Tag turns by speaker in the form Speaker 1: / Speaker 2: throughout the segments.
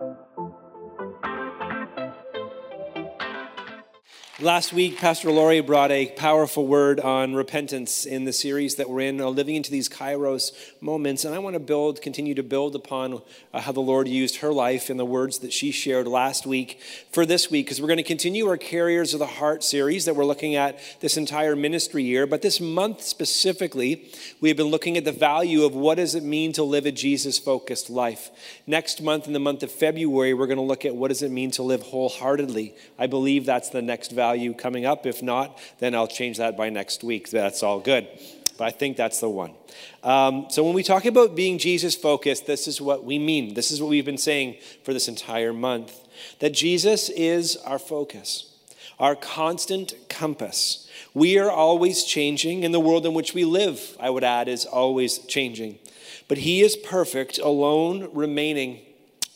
Speaker 1: Thank you. Last week, Pastor Laurie brought a powerful word on repentance in the series that we're in, uh, living into these Kairos moments. And I want to build, continue to build upon uh, how the Lord used her life and the words that she shared last week for this week, because we're going to continue our Carriers of the Heart series that we're looking at this entire ministry year. But this month specifically, we have been looking at the value of what does it mean to live a Jesus focused life. Next month, in the month of February, we're going to look at what does it mean to live wholeheartedly. I believe that's the next value value coming up. If not, then I'll change that by next week. That's all good. But I think that's the one. Um, so when we talk about being Jesus focused, this is what we mean. This is what we've been saying for this entire month that Jesus is our focus, our constant compass. We are always changing, and the world in which we live, I would add, is always changing. But He is perfect, alone remaining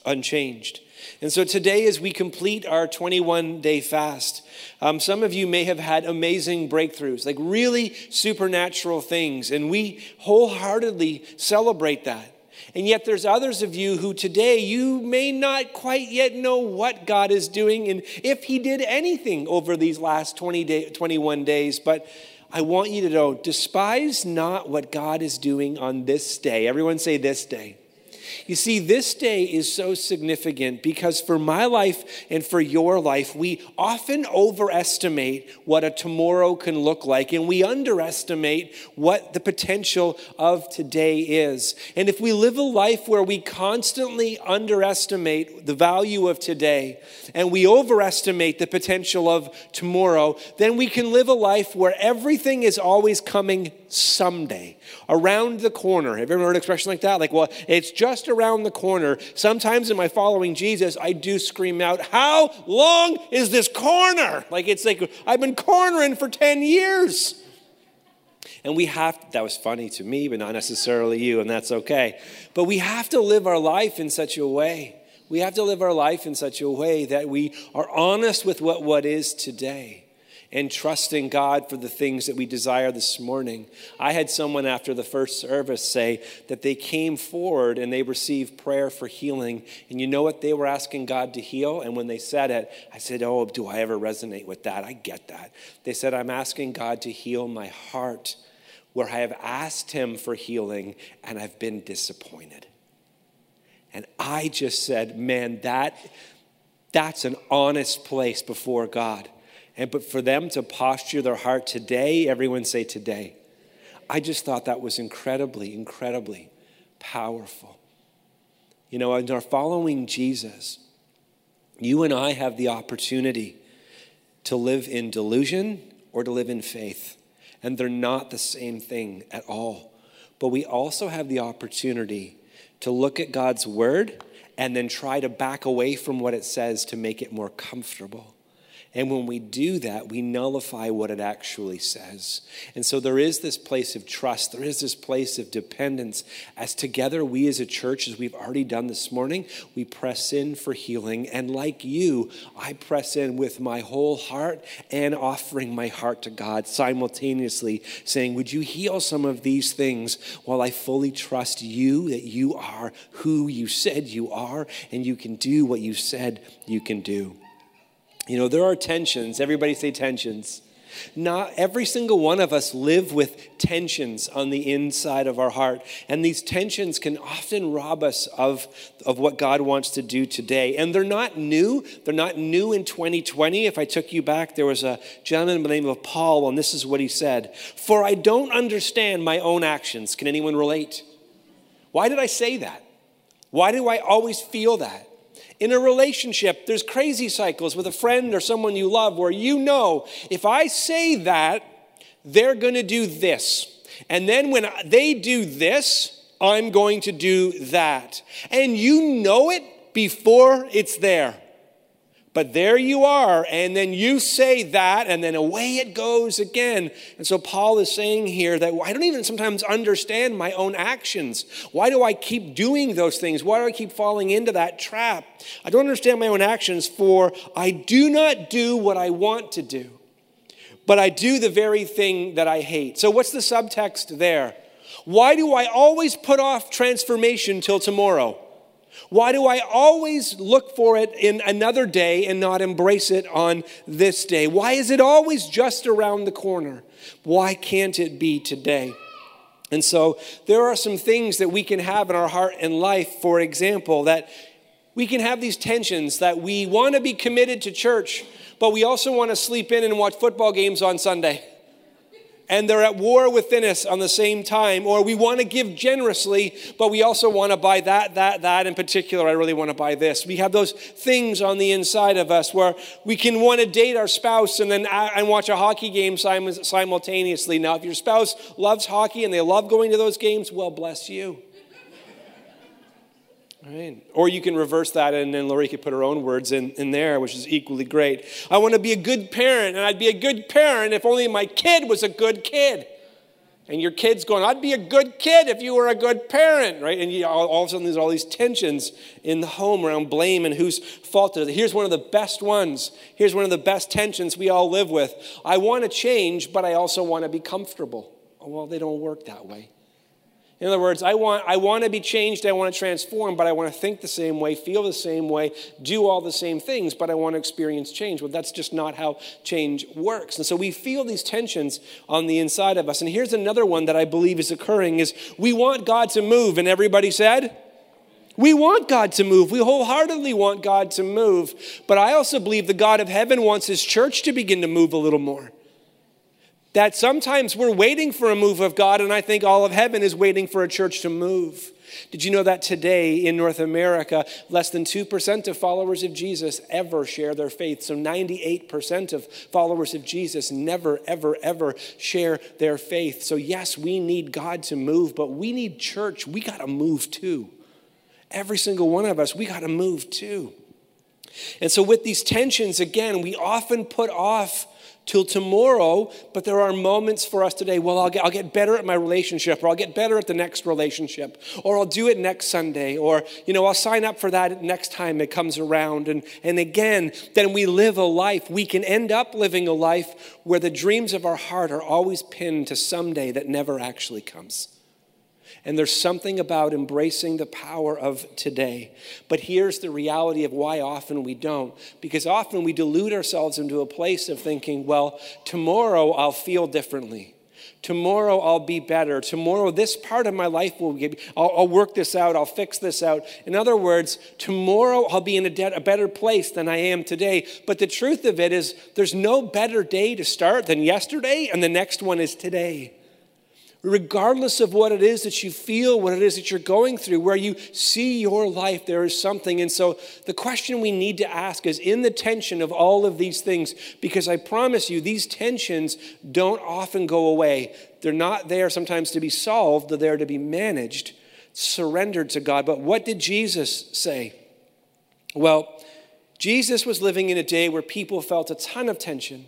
Speaker 1: unchanged. And so today, as we complete our 21 day fast, um, some of you may have had amazing breakthroughs, like really supernatural things, and we wholeheartedly celebrate that. And yet, there's others of you who today you may not quite yet know what God is doing and if He did anything over these last 20 day, 21 days. But I want you to know despise not what God is doing on this day. Everyone say this day. You see, this day is so significant because for my life and for your life, we often overestimate what a tomorrow can look like, and we underestimate what the potential of today is. And if we live a life where we constantly underestimate the value of today and we overestimate the potential of tomorrow, then we can live a life where everything is always coming someday, around the corner. Have you ever heard an expression like that? Like, well, it's just around the corner. Sometimes in my following Jesus, I do scream out, How long is this corner? Like, it's like I've been cornering for 10 years. And we have, that was funny to me, but not necessarily you, and that's okay. But we have to live our life in such a way. We have to live our life in such a way that we are honest with what, what is today and trusting God for the things that we desire this morning. I had someone after the first service say that they came forward and they received prayer for healing. And you know what they were asking God to heal? And when they said it, I said, Oh, do I ever resonate with that? I get that. They said, I'm asking God to heal my heart where I have asked Him for healing and I've been disappointed. And I just said, Man, that. That's an honest place before God. And but for them to posture their heart today, everyone say today. I just thought that was incredibly, incredibly powerful. You know, in our following Jesus, you and I have the opportunity to live in delusion or to live in faith. And they're not the same thing at all. But we also have the opportunity to look at God's word and then try to back away from what it says to make it more comfortable. And when we do that, we nullify what it actually says. And so there is this place of trust, there is this place of dependence. As together, we as a church, as we've already done this morning, we press in for healing. And like you, I press in with my whole heart and offering my heart to God simultaneously, saying, Would you heal some of these things while I fully trust you that you are who you said you are and you can do what you said you can do? You know, there are tensions. Everybody say tensions. Not every single one of us live with tensions on the inside of our heart. And these tensions can often rob us of, of what God wants to do today. And they're not new. They're not new in 2020. If I took you back, there was a gentleman by the name of Paul, and this is what he said For I don't understand my own actions. Can anyone relate? Why did I say that? Why do I always feel that? In a relationship, there's crazy cycles with a friend or someone you love where you know if I say that, they're going to do this. And then when they do this, I'm going to do that. And you know it before it's there. But there you are, and then you say that, and then away it goes again. And so Paul is saying here that I don't even sometimes understand my own actions. Why do I keep doing those things? Why do I keep falling into that trap? I don't understand my own actions, for I do not do what I want to do, but I do the very thing that I hate. So, what's the subtext there? Why do I always put off transformation till tomorrow? Why do I always look for it in another day and not embrace it on this day? Why is it always just around the corner? Why can't it be today? And so there are some things that we can have in our heart and life, for example, that we can have these tensions that we want to be committed to church, but we also want to sleep in and watch football games on Sunday and they're at war within us on the same time. Or we want to give generously, but we also want to buy that, that, that in particular. I really want to buy this. We have those things on the inside of us where we can want to date our spouse and then and watch a hockey game simultaneously. Now, if your spouse loves hockey and they love going to those games, well, bless you. Right? Or you can reverse that and then Lori could put her own words in, in there, which is equally great. I want to be a good parent, and I'd be a good parent if only my kid was a good kid. And your kid's going, I'd be a good kid if you were a good parent, right? And you, all, all of a sudden, there's all these tensions in the home around blame and whose fault it is. Here's one of the best ones. Here's one of the best tensions we all live with. I want to change, but I also want to be comfortable. Oh, well, they don't work that way. In other words, I want, I want to be changed, I want to transform, but I want to think the same way, feel the same way, do all the same things, but I want to experience change. Well, that's just not how change works. And so we feel these tensions on the inside of us. And here's another one that I believe is occurring is we want God to move, and everybody said, we want God to move. We wholeheartedly want God to move. But I also believe the God of heaven wants his church to begin to move a little more that sometimes we're waiting for a move of God, and I think all of heaven is waiting for a church to move. Did you know that today in North America, less than 2% of followers of Jesus ever share their faith? So 98% of followers of Jesus never, ever, ever share their faith. So, yes, we need God to move, but we need church. We got to move too. Every single one of us, we got to move too. And so, with these tensions, again, we often put off till tomorrow, but there are moments for us today. Well, I'll get, I'll get better at my relationship, or I'll get better at the next relationship, or I'll do it next Sunday, or, you know, I'll sign up for that next time it comes around. And, and again, then we live a life. We can end up living a life where the dreams of our heart are always pinned to someday that never actually comes. And there's something about embracing the power of today. But here's the reality of why often we don't. Because often we delude ourselves into a place of thinking, well, tomorrow I'll feel differently. Tomorrow I'll be better. Tomorrow this part of my life will get, I'll, I'll work this out. I'll fix this out. In other words, tomorrow I'll be in a, de- a better place than I am today. But the truth of it is, there's no better day to start than yesterday, and the next one is today regardless of what it is that you feel, what it is that you're going through, where you see your life, there is something. And so the question we need to ask is in the tension of all of these things, because I promise you, these tensions don't often go away. They're not there sometimes to be solved, they're there to be managed, surrendered to God. But what did Jesus say? Well, Jesus was living in a day where people felt a ton of tension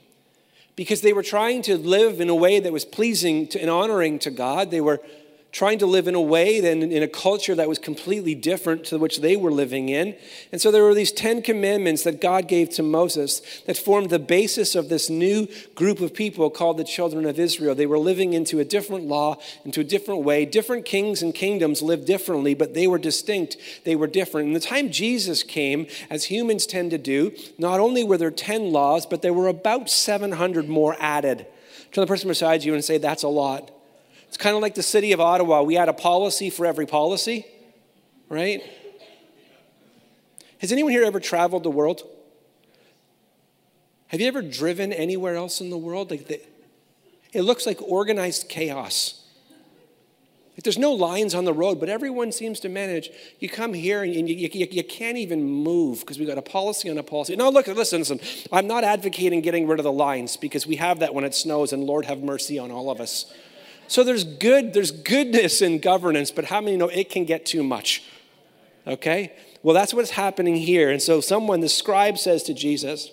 Speaker 1: because they were trying to live in a way that was pleasing to, and honoring to God. They were trying to live in a way then in a culture that was completely different to which they were living in. And so there were these 10 commandments that God gave to Moses that formed the basis of this new group of people called the children of Israel. They were living into a different law, into a different way. Different kings and kingdoms lived differently, but they were distinct. They were different. In the time Jesus came, as humans tend to do, not only were there 10 laws, but there were about 700 more added. Turn the person beside you and say, That's a lot. It's kind of like the city of Ottawa. We had a policy for every policy, right? Has anyone here ever traveled the world? Have you ever driven anywhere else in the world? Like the, it looks like organized chaos. Like there's no lines on the road, but everyone seems to manage. You come here and you, you, you can't even move because we've got a policy on a policy. No, look, listen, listen. I'm not advocating getting rid of the lines because we have that when it snows, and Lord have mercy on all of us. So there's good, there's goodness in governance, but how many know it can get too much? Okay? Well, that's what's happening here. And so someone, the scribe says to Jesus,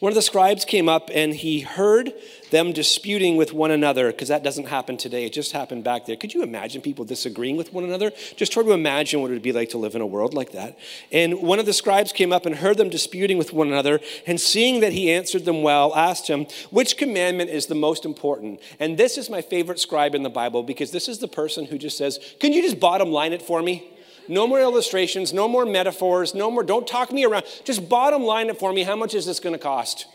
Speaker 1: one of the scribes came up and he heard them disputing with one another, because that doesn't happen today. It just happened back there. Could you imagine people disagreeing with one another? Just try to imagine what it would be like to live in a world like that. And one of the scribes came up and heard them disputing with one another, and seeing that he answered them well, asked him, Which commandment is the most important? And this is my favorite scribe in the Bible, because this is the person who just says, Can you just bottom line it for me? No more illustrations, no more metaphors, no more, don't talk me around. Just bottom line it for me. How much is this going to cost?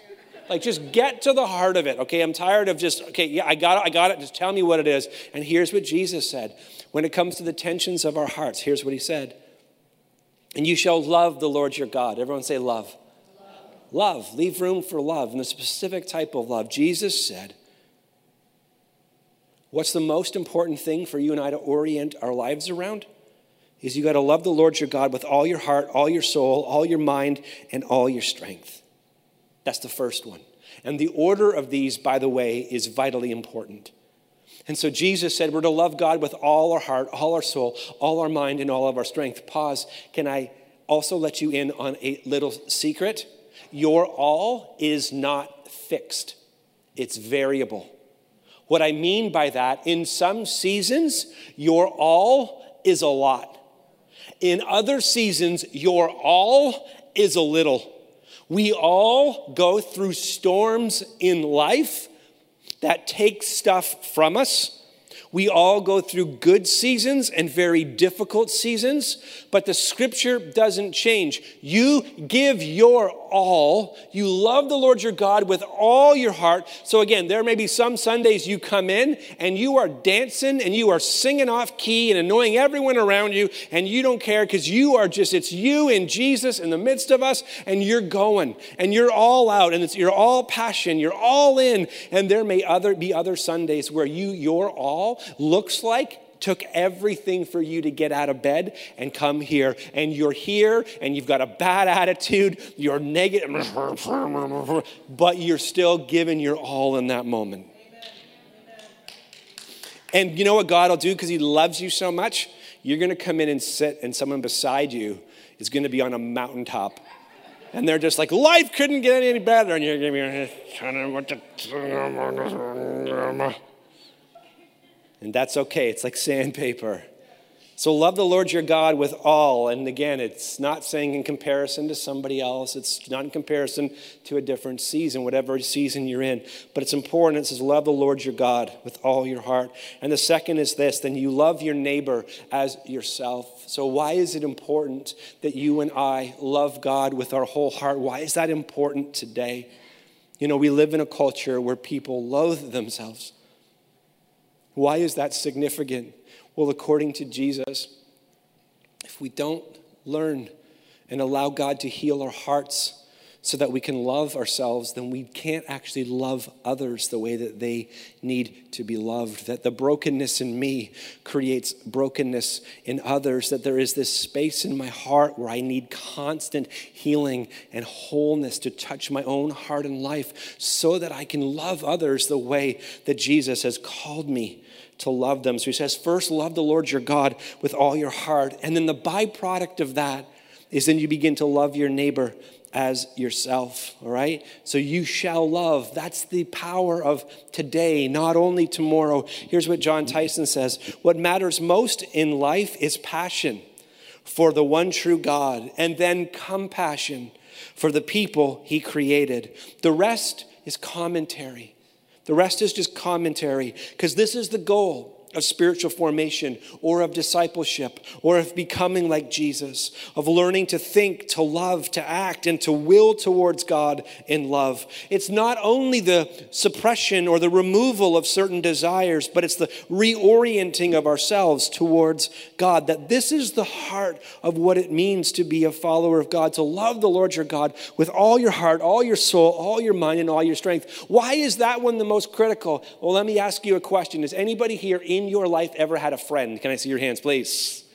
Speaker 1: Like, just get to the heart of it, okay? I'm tired of just, okay, yeah, I got it, I got it. Just tell me what it is. And here's what Jesus said. When it comes to the tensions of our hearts, here's what he said. And you shall love the Lord your God. Everyone say love. Love. love. Leave room for love and a specific type of love. Jesus said, What's the most important thing for you and I to orient our lives around? Is you got to love the Lord your God with all your heart, all your soul, all your mind, and all your strength. That's the first one. And the order of these, by the way, is vitally important. And so Jesus said we're to love God with all our heart, all our soul, all our mind, and all of our strength. Pause. Can I also let you in on a little secret? Your all is not fixed, it's variable. What I mean by that, in some seasons, your all is a lot. In other seasons, your all is a little. We all go through storms in life that take stuff from us we all go through good seasons and very difficult seasons, but the scripture doesn't change. You give your all. You love the Lord your God with all your heart. So, again, there may be some Sundays you come in and you are dancing and you are singing off key and annoying everyone around you, and you don't care because you are just, it's you and Jesus in the midst of us, and you're going and you're all out and it's, you're all passion, you're all in. And there may other, be other Sundays where you, your all, looks like took everything for you to get out of bed and come here. And you're here and you've got a bad attitude, you're negative, but you're still giving your all in that moment. And you know what God will do because He loves you so much? You're going to come in and sit, and someone beside you is going to be on a mountaintop. And they're just like, life couldn't get any better. And you're going to be. And that's okay. It's like sandpaper. So love the Lord your God with all. And again, it's not saying in comparison to somebody else, it's not in comparison to a different season, whatever season you're in. But it's important. It says, love the Lord your God with all your heart. And the second is this then you love your neighbor as yourself. So, why is it important that you and I love God with our whole heart? Why is that important today? You know, we live in a culture where people loathe themselves. Why is that significant? Well, according to Jesus, if we don't learn and allow God to heal our hearts so that we can love ourselves, then we can't actually love others the way that they need to be loved. That the brokenness in me creates brokenness in others. That there is this space in my heart where I need constant healing and wholeness to touch my own heart and life so that I can love others the way that Jesus has called me to love them. So he says, first, love the Lord your God with all your heart. And then the byproduct of that is then you begin to love your neighbor as yourself, all right? So you shall love. That's the power of today, not only tomorrow. Here's what Jon Tyson says What matters most in life is passion for the one true God, and then compassion for the people he created. The rest is commentary. The rest is just commentary because this is the goal of spiritual formation or of discipleship or of becoming like Jesus, of learning to think, to love, to act, and to will towards God in love. It's not only the suppression or the removal of certain desires, but it's the reorienting of ourselves towards God. That this is the heart of what it means to be a follower of God, to love the Lord your God with all your heart, all your soul, all your mind, and all your strength. Why is that one the most critical? Well, let me ask you a question. Is anybody here in in your life ever had a friend? Can I see your hands, please?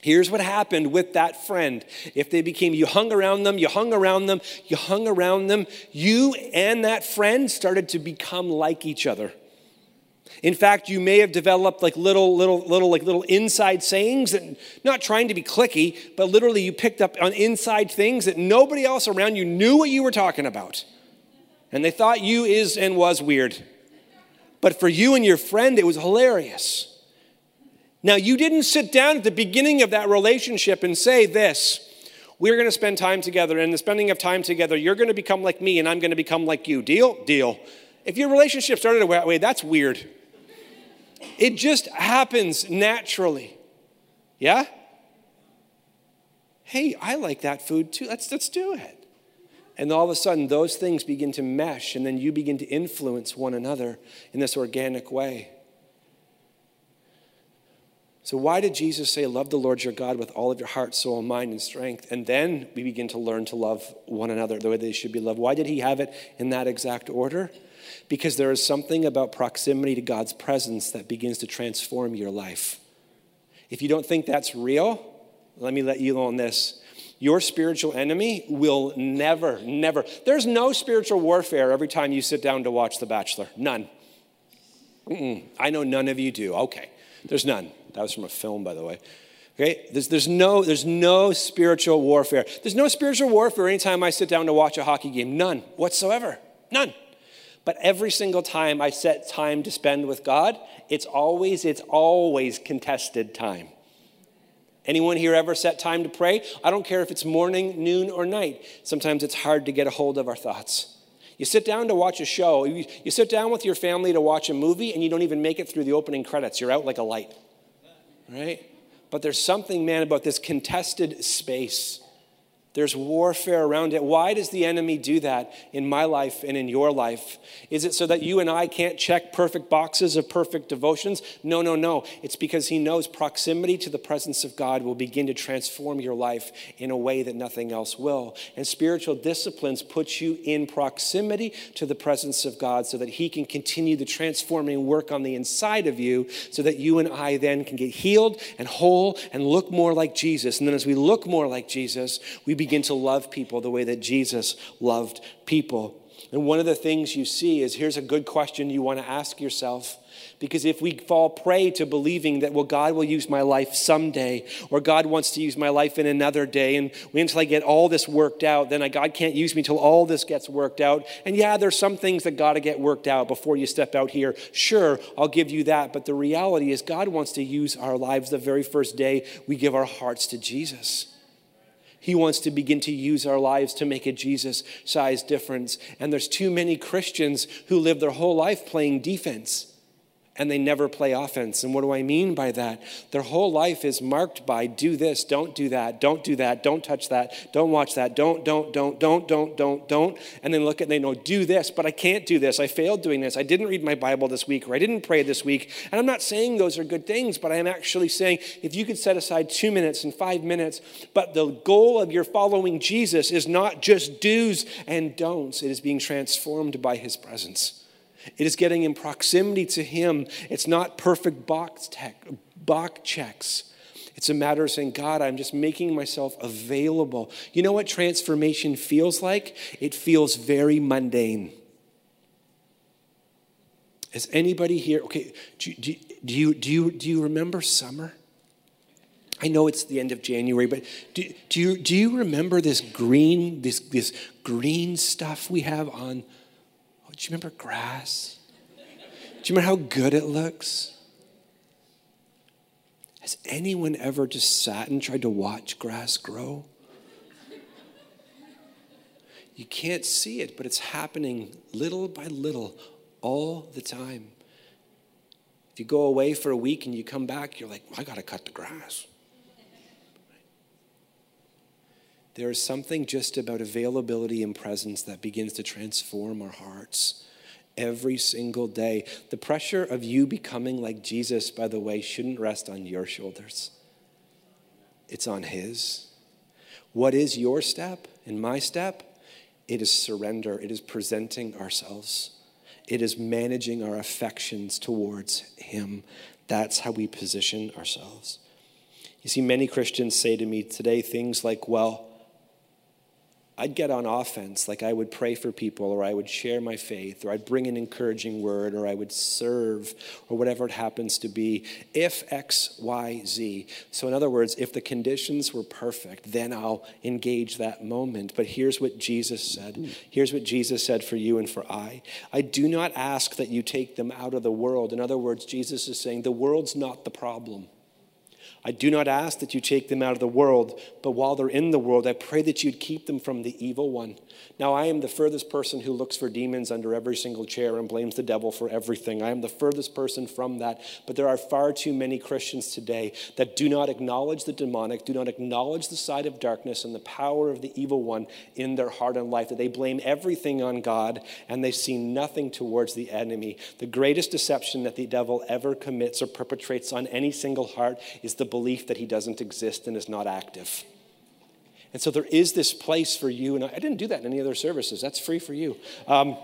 Speaker 1: Here's what happened with that friend. If they became, you hung around them, you hung around them, you hung around them, you and that friend started to become like each other. In fact, you may have developed like little, little, little, like little inside sayings that not trying to be clicky, but literally you picked up on inside things that nobody else around you knew what you were talking about. And they thought you is and was weird. But for you and your friend, it was hilarious. Now, you didn't sit down at the beginning of that relationship and say this we're going to spend time together, and the spending of time together, you're going to become like me, and I'm going to become like you. Deal? Deal. If your relationship started that way, that's weird. It just happens naturally. Yeah? hey, I like that food too. Let's, let's do it. And all of a sudden, those things begin to mesh, and then you begin to influence one another in this organic way. So, why did Jesus say, Love the Lord your God with all of your heart, soul, mind, and strength? And then we begin to learn to love one another the way they should be loved. Why did he have it in that exact order? Because there is something about proximity to God's presence that begins to transform your life. If you don't think that's real, let me let you on this. Your spiritual enemy will never, never, there's no spiritual warfare every time you sit down to watch The Bachelor. None. Mm-mm. I know none of you do. Okay, there's none. That was from a film, by the way. Okay, there's, there's, no, there's no spiritual warfare. There's no spiritual warfare anytime I sit down to watch a hockey game. None whatsoever. None. But every single time I set time to spend with God, it's always, it's always contested time. Anyone here ever set time to pray? I don't care if it's morning, noon, or night. Sometimes it's hard to get a hold of our thoughts. You sit down to watch a show, you, sit down with your family to watch a movie, and you don't even make it through the opening credits. You're out like a light, right? But there's something, man, about this contested space there's warfare around it. Why does the enemy do that in my life and in your life? Is it so that you and I can't check perfect boxes of perfect devotions? No, no, no. It's because he knows proximity to the presence of God will begin to transform your life in a way that nothing else will. And spiritual disciplines put you in proximity to the presence of God so that he can continue the transforming work on the inside of you so that you and I then can get healed and whole and look more like Jesus. And then as we look more like Jesus, we begin begin to love people the way that Jesus loved people. And one of the things you see is here's a good question you want to ask yourself. Because if we fall prey to believing that, well, God will use my life someday, or God wants to use my life in another day, and until I get all this worked out, then I, God can't use me until all this gets worked out. And yeah, there's some things that got to get worked out before you step out here. Sure, I'll give you that. But the reality is, God wants to use our lives the very first day we give our hearts to Jesus. He wants to begin to use our lives to make a Jesus sized difference. And there's too many Christians who live their whole life playing defense and they never play offense. And what do I mean by that? Their whole life is marked by do this, don't do that, don't do that, don't touch that, don't watch that, don't, don't, don't, don't, don't, don't, don't. And then look at, they know, do this, but I can't do this. I failed doing this. I didn't read my Bible this week, or I didn't pray this week. And I'm not saying those are good things, but I am actually saying if you could set aside two minutes and five minutes, but the goal of your following Jesus is not just do's and don'ts, it is being transformed by his presence. It is getting in proximity to Him. It's not perfect box, tech, box checks. It's a matter of saying, God, I'm just making myself available. You know what transformation feels like? It feels very mundane. Is anybody here? Okay, do, do, do, you, do, you, do you remember summer? I know it's the end of January, but do, do, you, do you remember this green, this, this green stuff we have on do you remember grass? Do you remember how good it looks? Has anyone ever just sat and tried to watch grass grow? You can't see it, but it's happening little by little all the time. If you go away for a week and you come back, you're like, I got to cut the grass. There is something just about availability and presence that begins to transform our hearts every single day. The pressure of you becoming like Jesus, by the way, shouldn't rest on your shoulders, it's on His. What is your step and my step? It is surrender, it is presenting ourselves, it is managing our affections towards Him. That's how we position ourselves. You see, many Christians say to me today things like, well, I'd get on offense, like I would pray for people, or I would share my faith, or I'd bring an encouraging word, or I would serve, or whatever it happens to be, if X, Y, Z. So, in other words, if the conditions were perfect, then I'll engage that moment. But here's what Jesus said. Here's what Jesus said for you and for I. I do not ask that you take them out of the world. In other words, Jesus is saying the world's not the problem. I do not ask that you take them out of the world, but while they're in the world, I pray that you'd keep them from the evil one. Now, I am the furthest person who looks for demons under every single chair and blames the devil for everything. I am the furthest person from that. But there are far too many Christians today that do not acknowledge the demonic, do not acknowledge the side of darkness and the power of the evil one in their heart and life, that they blame everything on God and they see nothing towards the enemy. The greatest deception that the devil ever commits or perpetrates on any single heart is the belief that he doesn't exist and is not active. And so there is this place for you. And I didn't do that in any other services, that's free for you. Um,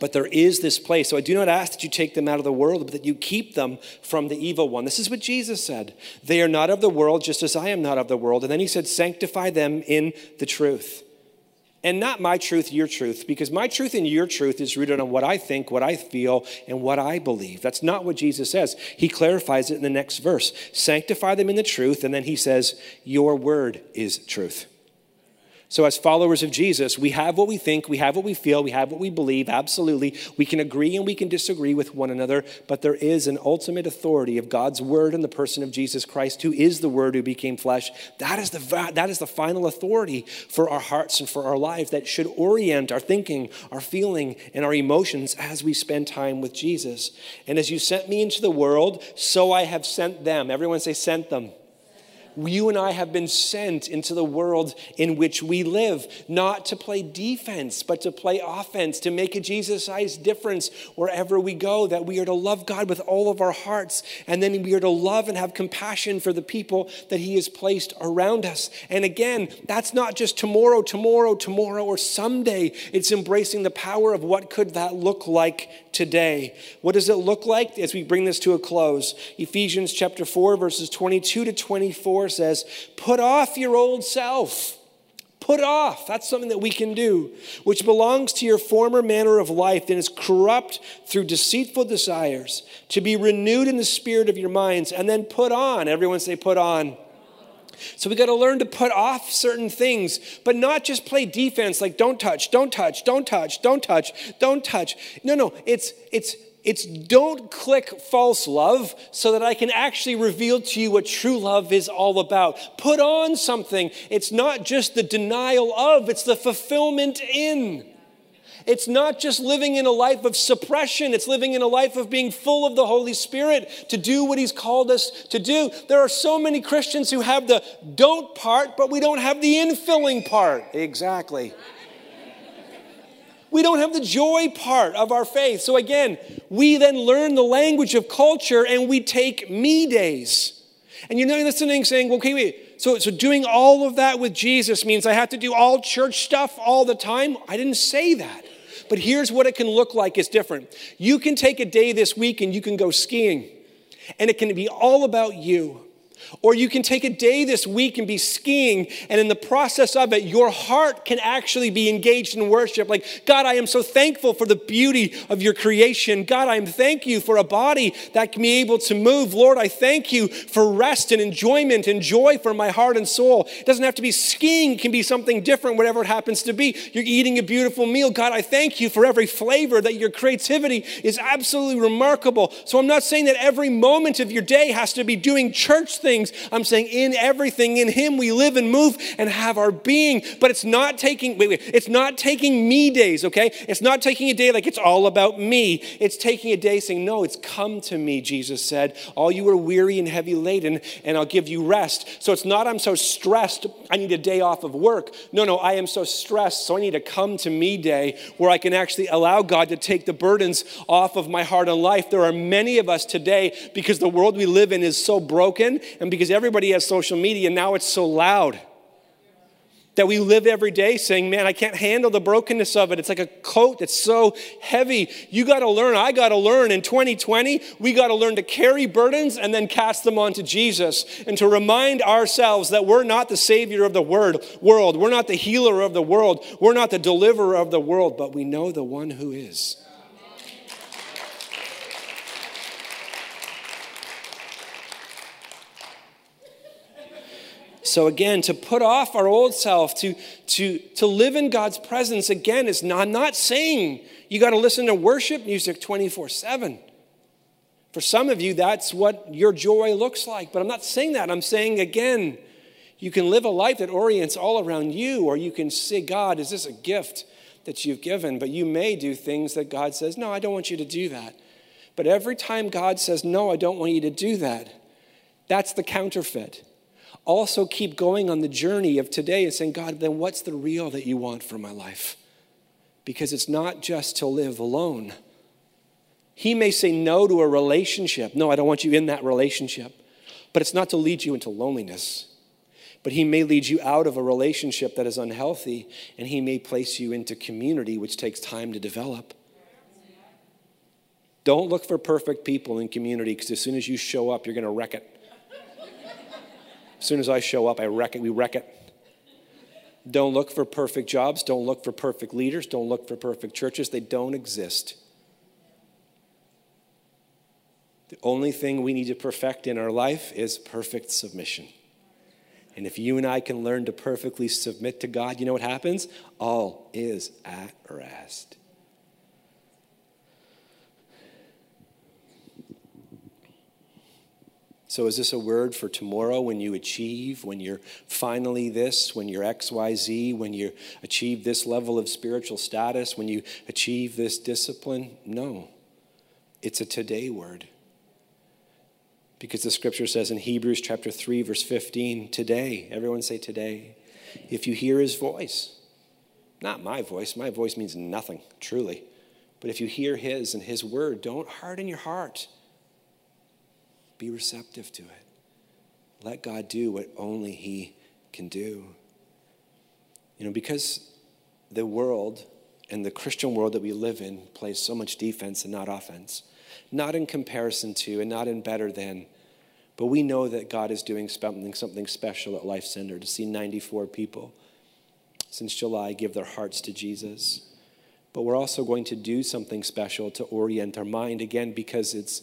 Speaker 1: but there is this place. So I do not ask that you take them out of the world, but that you keep them from the evil one. This is what Jesus said. They are not of the world, just as I am not of the world. And then he said, Sanctify them in the truth. And not my truth, your truth, because my truth and your truth is rooted on what I think, what I feel, and what I believe. That's not what Jesus says. He clarifies it in the next verse Sanctify them in the truth, and then he says, Your word is truth. So, as followers of Jesus, we have what we think, we have what we feel, we have what we believe, absolutely. We can agree and we can disagree with one another, but there is an ultimate authority of God's word in the person of Jesus Christ, who is the word who became flesh. That is the, that is the final authority for our hearts and for our lives that should orient our thinking, our feeling, and our emotions as we spend time with Jesus. And as you sent me into the world, so I have sent them. Everyone say, sent them you and I have been sent into the world in which we live, not to play defense, but to play offense, to make a Jesus sized difference wherever we go, that we are to love God with all of our hearts, and then we are to love and have compassion for the people that He has placed around us. And again, that's not just tomorrow, tomorrow, tomorrow, or someday. It's embracing the power of what could that look like today. What does it look like as we bring this to a close? Ephesians chapter 4, verses 22 to 24 says, Put off your old self. Put off, that's something that we can do, which belongs to your former manner of life and is corrupt through deceitful desires, to be renewed in the spirit of your minds, and then put on. Everyone say, put on. So we got to learn to put off certain things, but not just play defense like don't touch, don't touch, don't touch, don't touch, don't touch. No, no, it's it's it's don't click false love so that I can actually reveal to you what true love is all about. Put on something. It's not just the denial of, it's the fulfillment in. It's not just living in a life of suppression, it's living in a life of being full of the Holy Spirit to do what He's called us to do. There are so many Christians who have the don't part, but we don't have the infilling part. Exactly. We don't have the joy part of our faith. So again, we then learn the language of culture and we take me days. And you're not listening saying, okay, wait, so, so doing all of that with Jesus means I have to do all church stuff all the time? I didn't say that. But here's what it can look like it's different. You can take a day this week and you can go skiing, and it can be all about you. Or you can take a day this week and be skiing, and in the process of it, your heart can actually be engaged in worship. Like, God, I am so thankful for the beauty of your creation. God, I am thank you for a body that can be able to move. Lord, I thank you for rest and enjoyment and joy for my heart and soul. It doesn't have to be skiing, it can be something different, whatever it happens to be. You're eating a beautiful meal. God, I thank you for every flavor that your creativity is absolutely remarkable. So I'm not saying that every moment of your day has to be doing church things things. I'm saying in everything, in Him we live and move and have our being. But it's not taking, wait, wait, it's not taking me days, okay? It's not taking a day like it's all about me. It's taking a day saying, no, it's come to me, Jesus said. All you are weary and heavy laden, and I'll give you rest. So it's not I'm so stressed, I need a day off of work. No, no, I am so stressed, so I need a come to me day where I can actually allow God to take the burdens off of my heart and life. There are many of us today because the world we live in is so broken and because everybody has social media, now it's so loud that we live every day saying, Man, I can't handle the brokenness of it. It's like a coat that's so heavy. You got to learn. I got to learn. In 2020, we got to learn to carry burdens and then cast them onto Jesus and to remind ourselves that we're not the Savior of the word, world. We're not the healer of the world. We're not the deliverer of the world, but we know the one who is. So, again, to put off our old self, to, to, to live in God's presence, again, is not, I'm not saying you got to listen to worship music 24 7. For some of you, that's what your joy looks like. But I'm not saying that. I'm saying again, you can live a life that orients all around you, or you can say, God, is this a gift that you've given? But you may do things that God says, No, I don't want you to do that. But every time God says, No, I don't want you to do that, that's the counterfeit. Also, keep going on the journey of today and saying, God, then what's the real that you want for my life? Because it's not just to live alone. He may say no to a relationship. No, I don't want you in that relationship. But it's not to lead you into loneliness. But he may lead you out of a relationship that is unhealthy, and he may place you into community, which takes time to develop. Don't look for perfect people in community because as soon as you show up, you're going to wreck it. As soon as I show up, I wreck it. We wreck it. Don't look for perfect jobs. Don't look for perfect leaders. Don't look for perfect churches. They don't exist. The only thing we need to perfect in our life is perfect submission. And if you and I can learn to perfectly submit to God, you know what happens? All is at rest. So, is this a word for tomorrow when you achieve, when you're finally this, when you're XYZ, when you achieve this level of spiritual status, when you achieve this discipline? No. It's a today word. Because the scripture says in Hebrews chapter 3, verse 15, today, everyone say today, if you hear his voice, not my voice, my voice means nothing, truly. But if you hear his and his word, don't harden your heart. Be receptive to it. Let God do what only he can do. You know, because the world and the Christian world that we live in plays so much defense and not offense not in comparison to and not in better than, but we know that God is doing something, something special at Life Center to see 94 people since July give their hearts to Jesus. But we're also going to do something special to orient our mind again because it's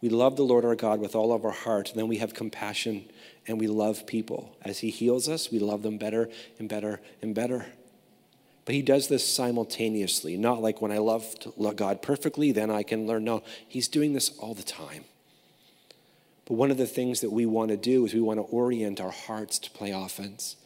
Speaker 1: we love the Lord our God with all of our heart, and then we have compassion and we love people. As He heals us, we love them better and better and better. But he does this simultaneously, not like when I love God perfectly, then I can learn. No, he's doing this all the time. But one of the things that we want to do is we want to orient our hearts to play offense.